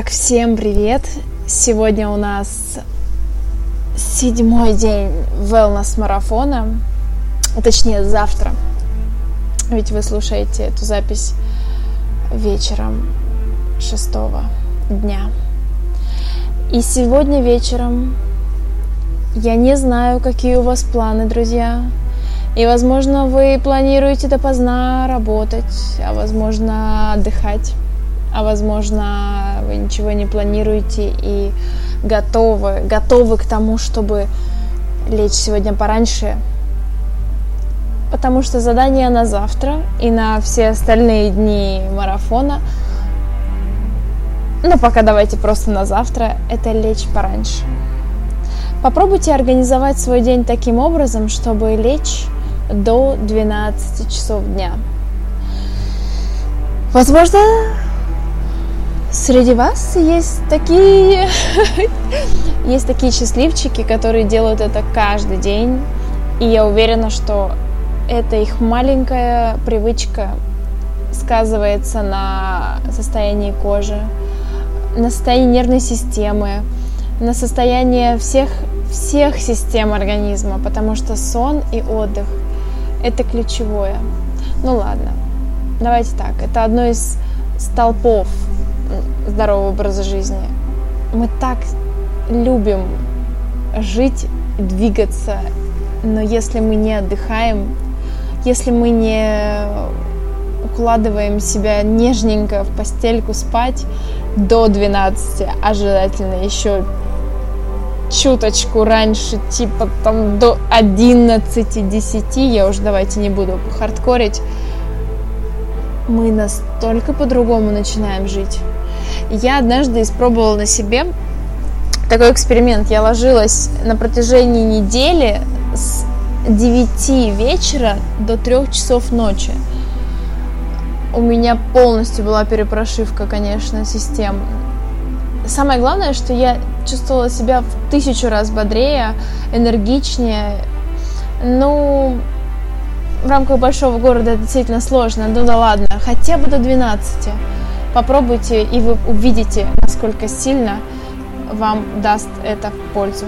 Итак, всем привет! Сегодня у нас седьмой день wellness марафона, точнее завтра, ведь вы слушаете эту запись вечером шестого дня. И сегодня вечером я не знаю, какие у вас планы, друзья. И, возможно, вы планируете допоздна работать, а возможно, отдыхать а возможно вы ничего не планируете и готовы, готовы к тому, чтобы лечь сегодня пораньше, потому что задание на завтра и на все остальные дни марафона, ну пока давайте просто на завтра, это лечь пораньше. Попробуйте организовать свой день таким образом, чтобы лечь до 12 часов дня. Возможно, Среди вас есть такие, есть такие счастливчики, которые делают это каждый день, и я уверена, что эта их маленькая привычка сказывается на состоянии кожи, на состоянии нервной системы, на состоянии всех, всех систем организма, потому что сон и отдых – это ключевое. Ну ладно, давайте так, это одно из столпов здорового образа жизни. Мы так любим жить, двигаться, но если мы не отдыхаем, если мы не укладываем себя нежненько в постельку спать до 12, а желательно еще чуточку раньше, типа там до 11-10, я уже давайте не буду хардкорить, мы настолько по-другому начинаем жить. Я однажды испробовала на себе такой эксперимент. Я ложилась на протяжении недели с 9 вечера до 3 часов ночи. У меня полностью была перепрошивка, конечно, систем. Самое главное, что я чувствовала себя в тысячу раз бодрее, энергичнее. Ну, в рамках большого города это действительно сложно. Ну да ладно, хотя бы до 12. Попробуйте, и вы увидите, насколько сильно вам даст это пользу.